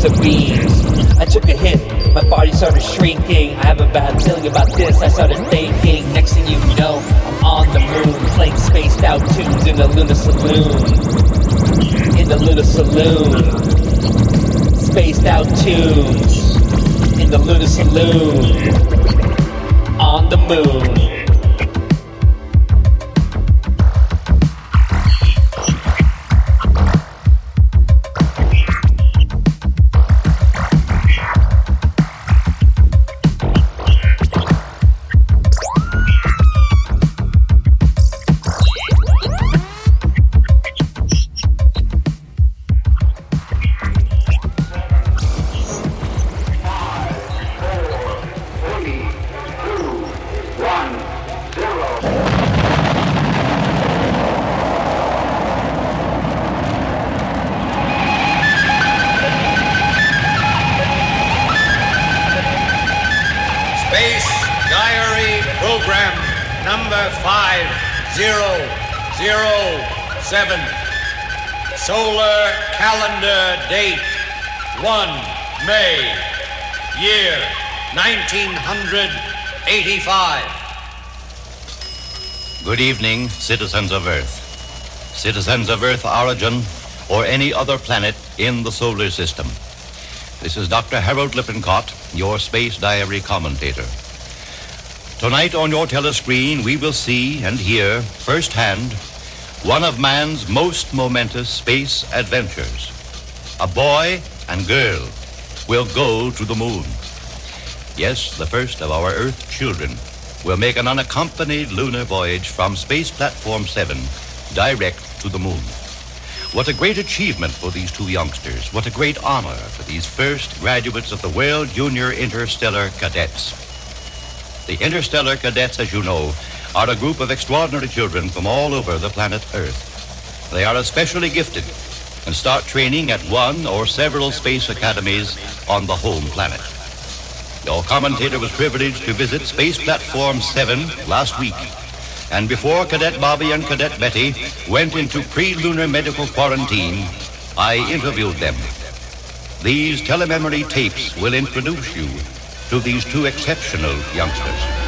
laser beams. I took a hit, my body started shrinking. I have a bad feeling about this, I started thinking. Next thing you know, I'm on the moon, playing spaced out tunes in the lunar saloon. In the lunar saloon. Spaced out tunes in the lunar saloon. On the moon. Good evening, citizens of Earth. Citizens of Earth origin or any other planet in the solar system. This is Dr. Harold Lippincott, your space diary commentator. Tonight on your telescreen, we will see and hear firsthand one of man's most momentous space adventures. A boy and girl will go to the moon. Yes, the first of our Earth children will make an unaccompanied lunar voyage from Space Platform 7 direct to the moon. What a great achievement for these two youngsters. What a great honor for these first graduates of the World Junior Interstellar Cadets. The Interstellar Cadets, as you know, are a group of extraordinary children from all over the planet Earth. They are especially gifted and start training at one or several space academies on the home planet. Your commentator was privileged to visit Space Platform 7 last week. And before Cadet Bobby and Cadet Betty went into pre-lunar medical quarantine, I interviewed them. These telememory tapes will introduce you to these two exceptional youngsters.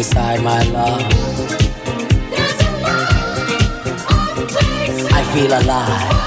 Beside my love. I feel alive,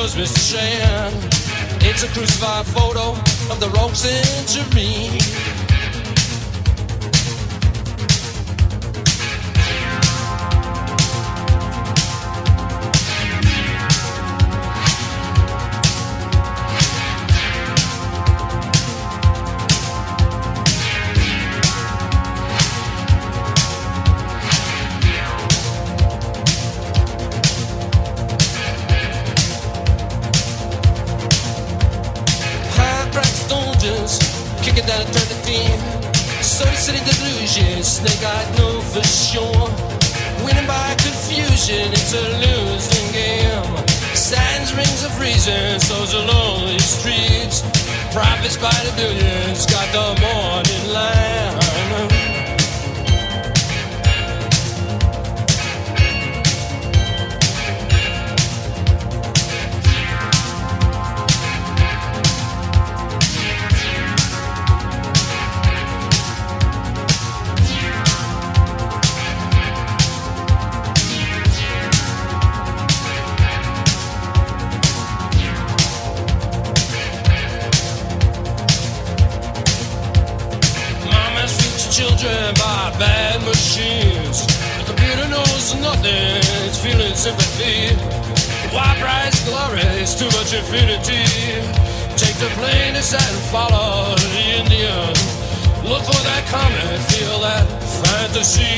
knows Mr. Shan. It's a crucified photo of the Roxanne Jeremy. profits by the billions, got the. to see.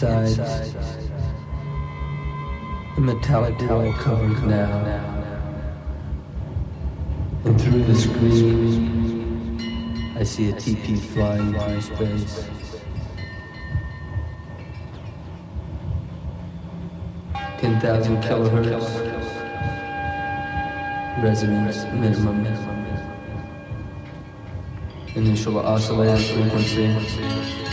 It's inside. The metallic wall covered now. And through the screen, I see a TP flying through space. Ten thousand kilohertz. Resonance minimum. Initial oscillator frequency.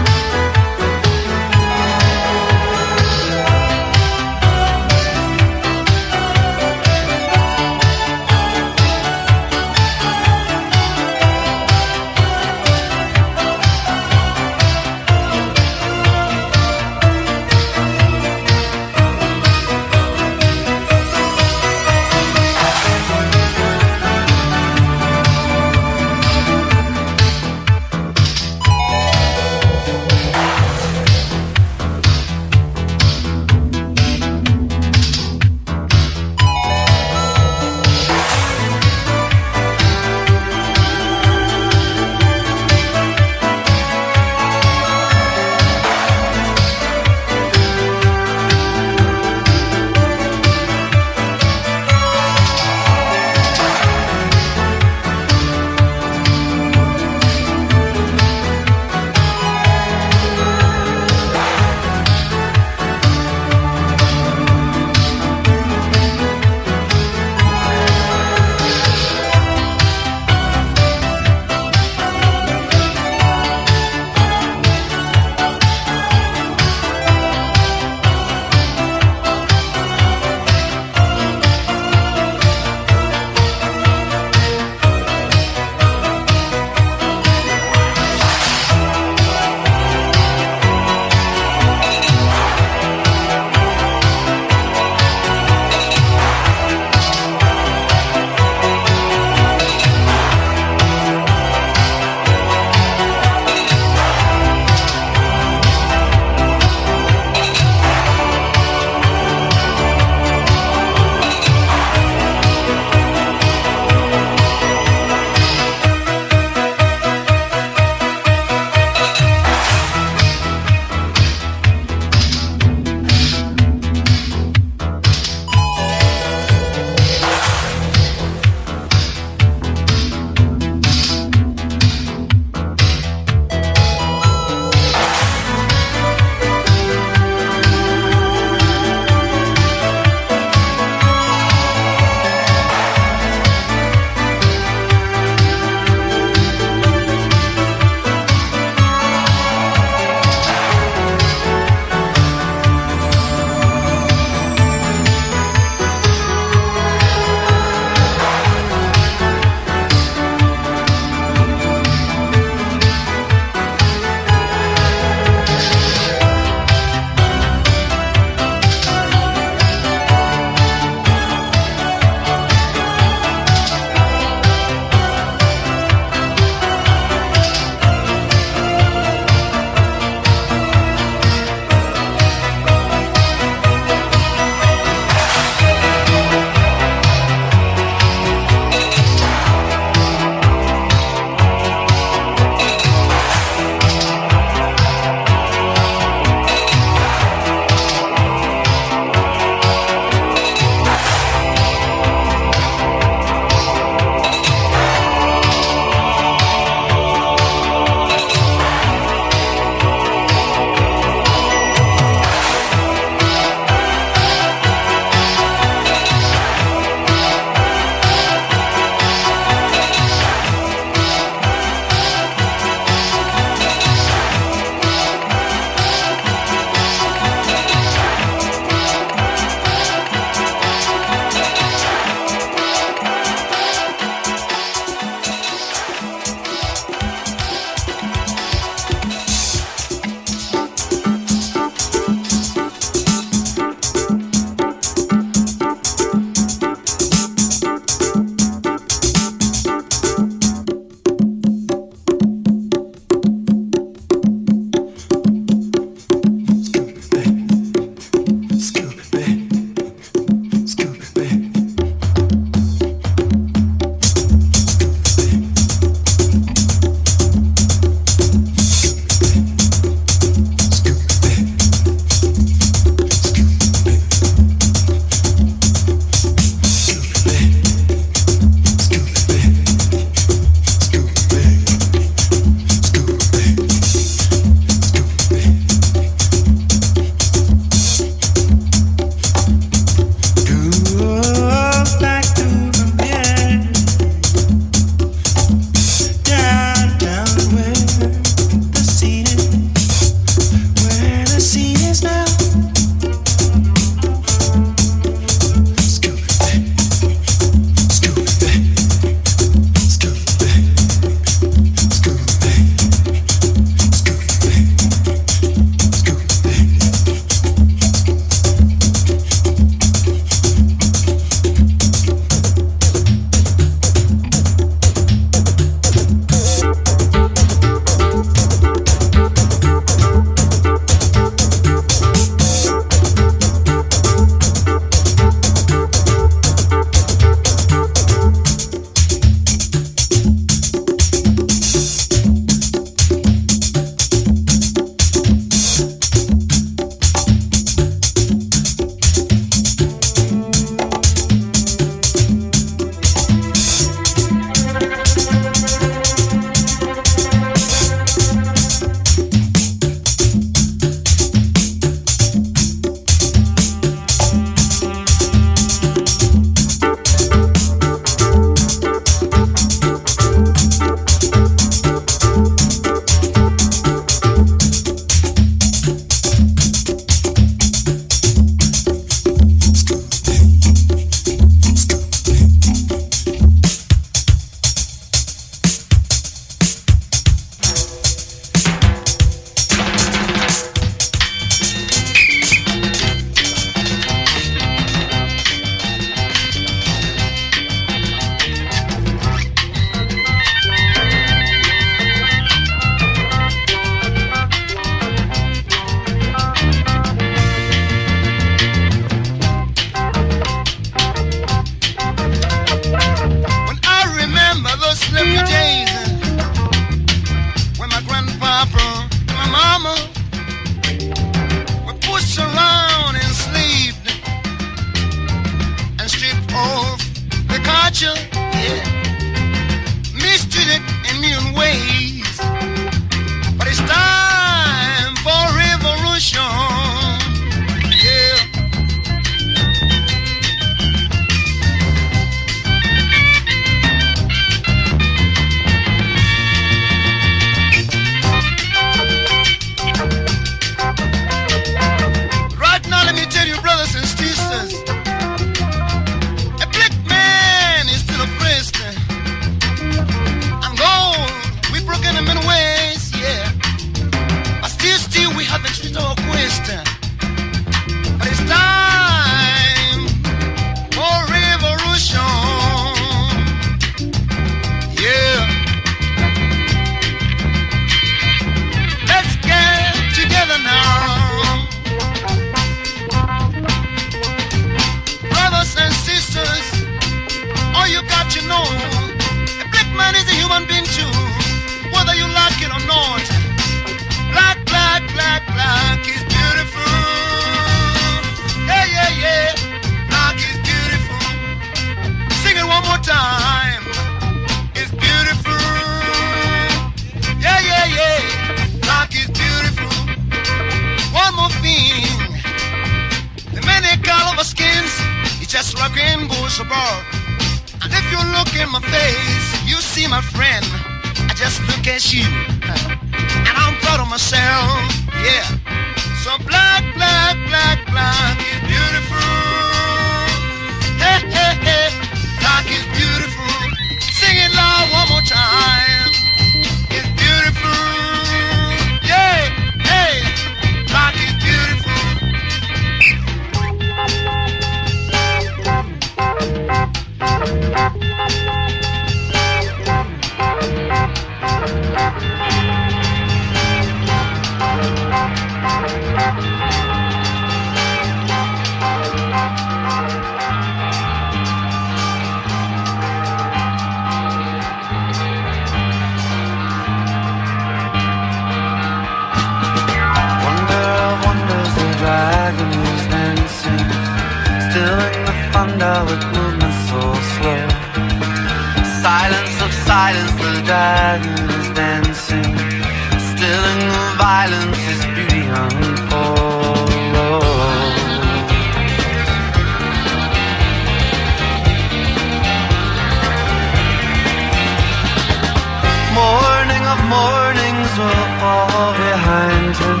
mornings will fall behind him.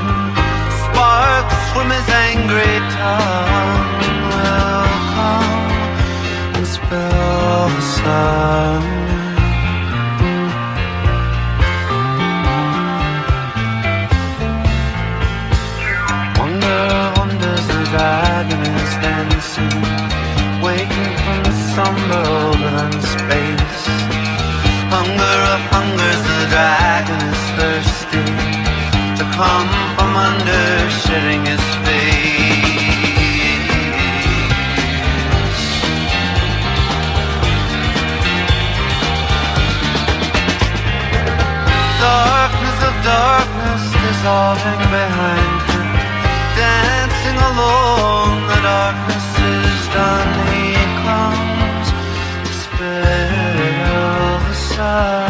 Sparks from his angry tongue will come and the sun. come from under shedding his face. Darkness of darkness dissolving behind him, dancing alone, the darkness is done. He comes to spell the sun.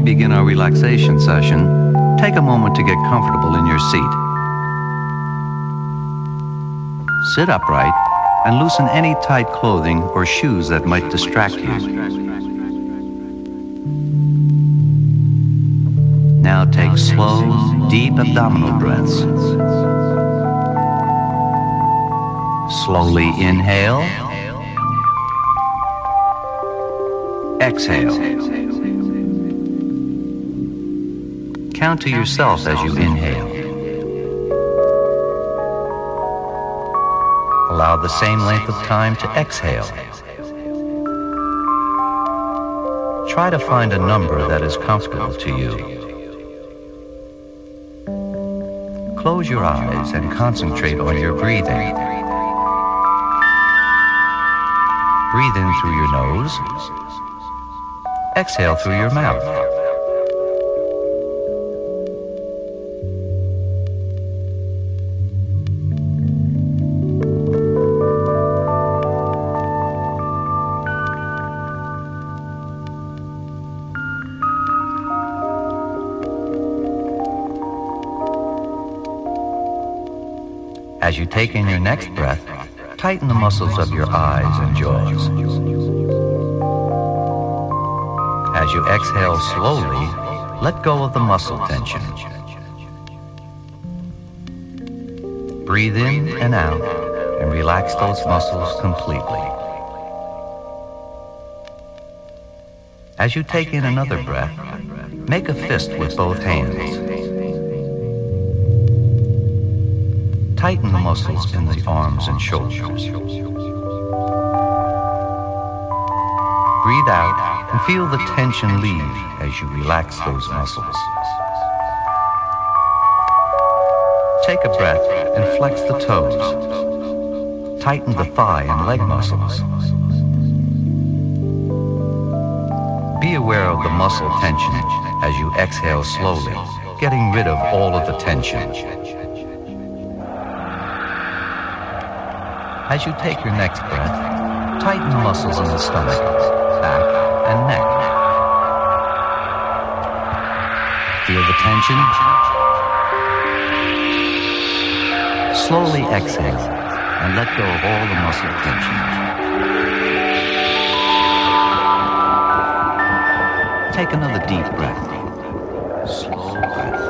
We begin our relaxation session, take a moment to get comfortable in your seat. Sit upright and loosen any tight clothing or shoes that might distract you. Now take slow, deep abdominal breaths. Slowly inhale. Exhale. Count to yourself as you inhale. Allow the same length of time to exhale. Try to find a number that is comfortable to you. Close your eyes and concentrate on your breathing. Breathe in through your nose. Exhale through your mouth. As you take in your next breath, tighten the muscles of your eyes and jaws. As you exhale slowly, let go of the muscle tension. Breathe in and out and relax those muscles completely. As you take in another breath, make a fist with both hands. Tighten the muscles in the arms and shoulders. Breathe out and feel the tension leave as you relax those muscles. Take a breath and flex the toes. Tighten the thigh and leg muscles. Be aware of the muscle tension as you exhale slowly, getting rid of all of the tension. As you take your next breath, tighten the muscles in the stomach, back, and neck. Feel the tension. Slowly exhale and let go of all the muscle tension. Take another deep breath. Slow breath.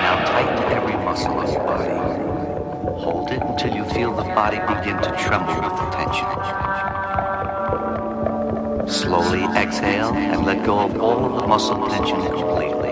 Now tighten every muscle of your body. Hold it until you feel the body begin to tremble with the tension. Slowly exhale and let go of all the muscle tension completely.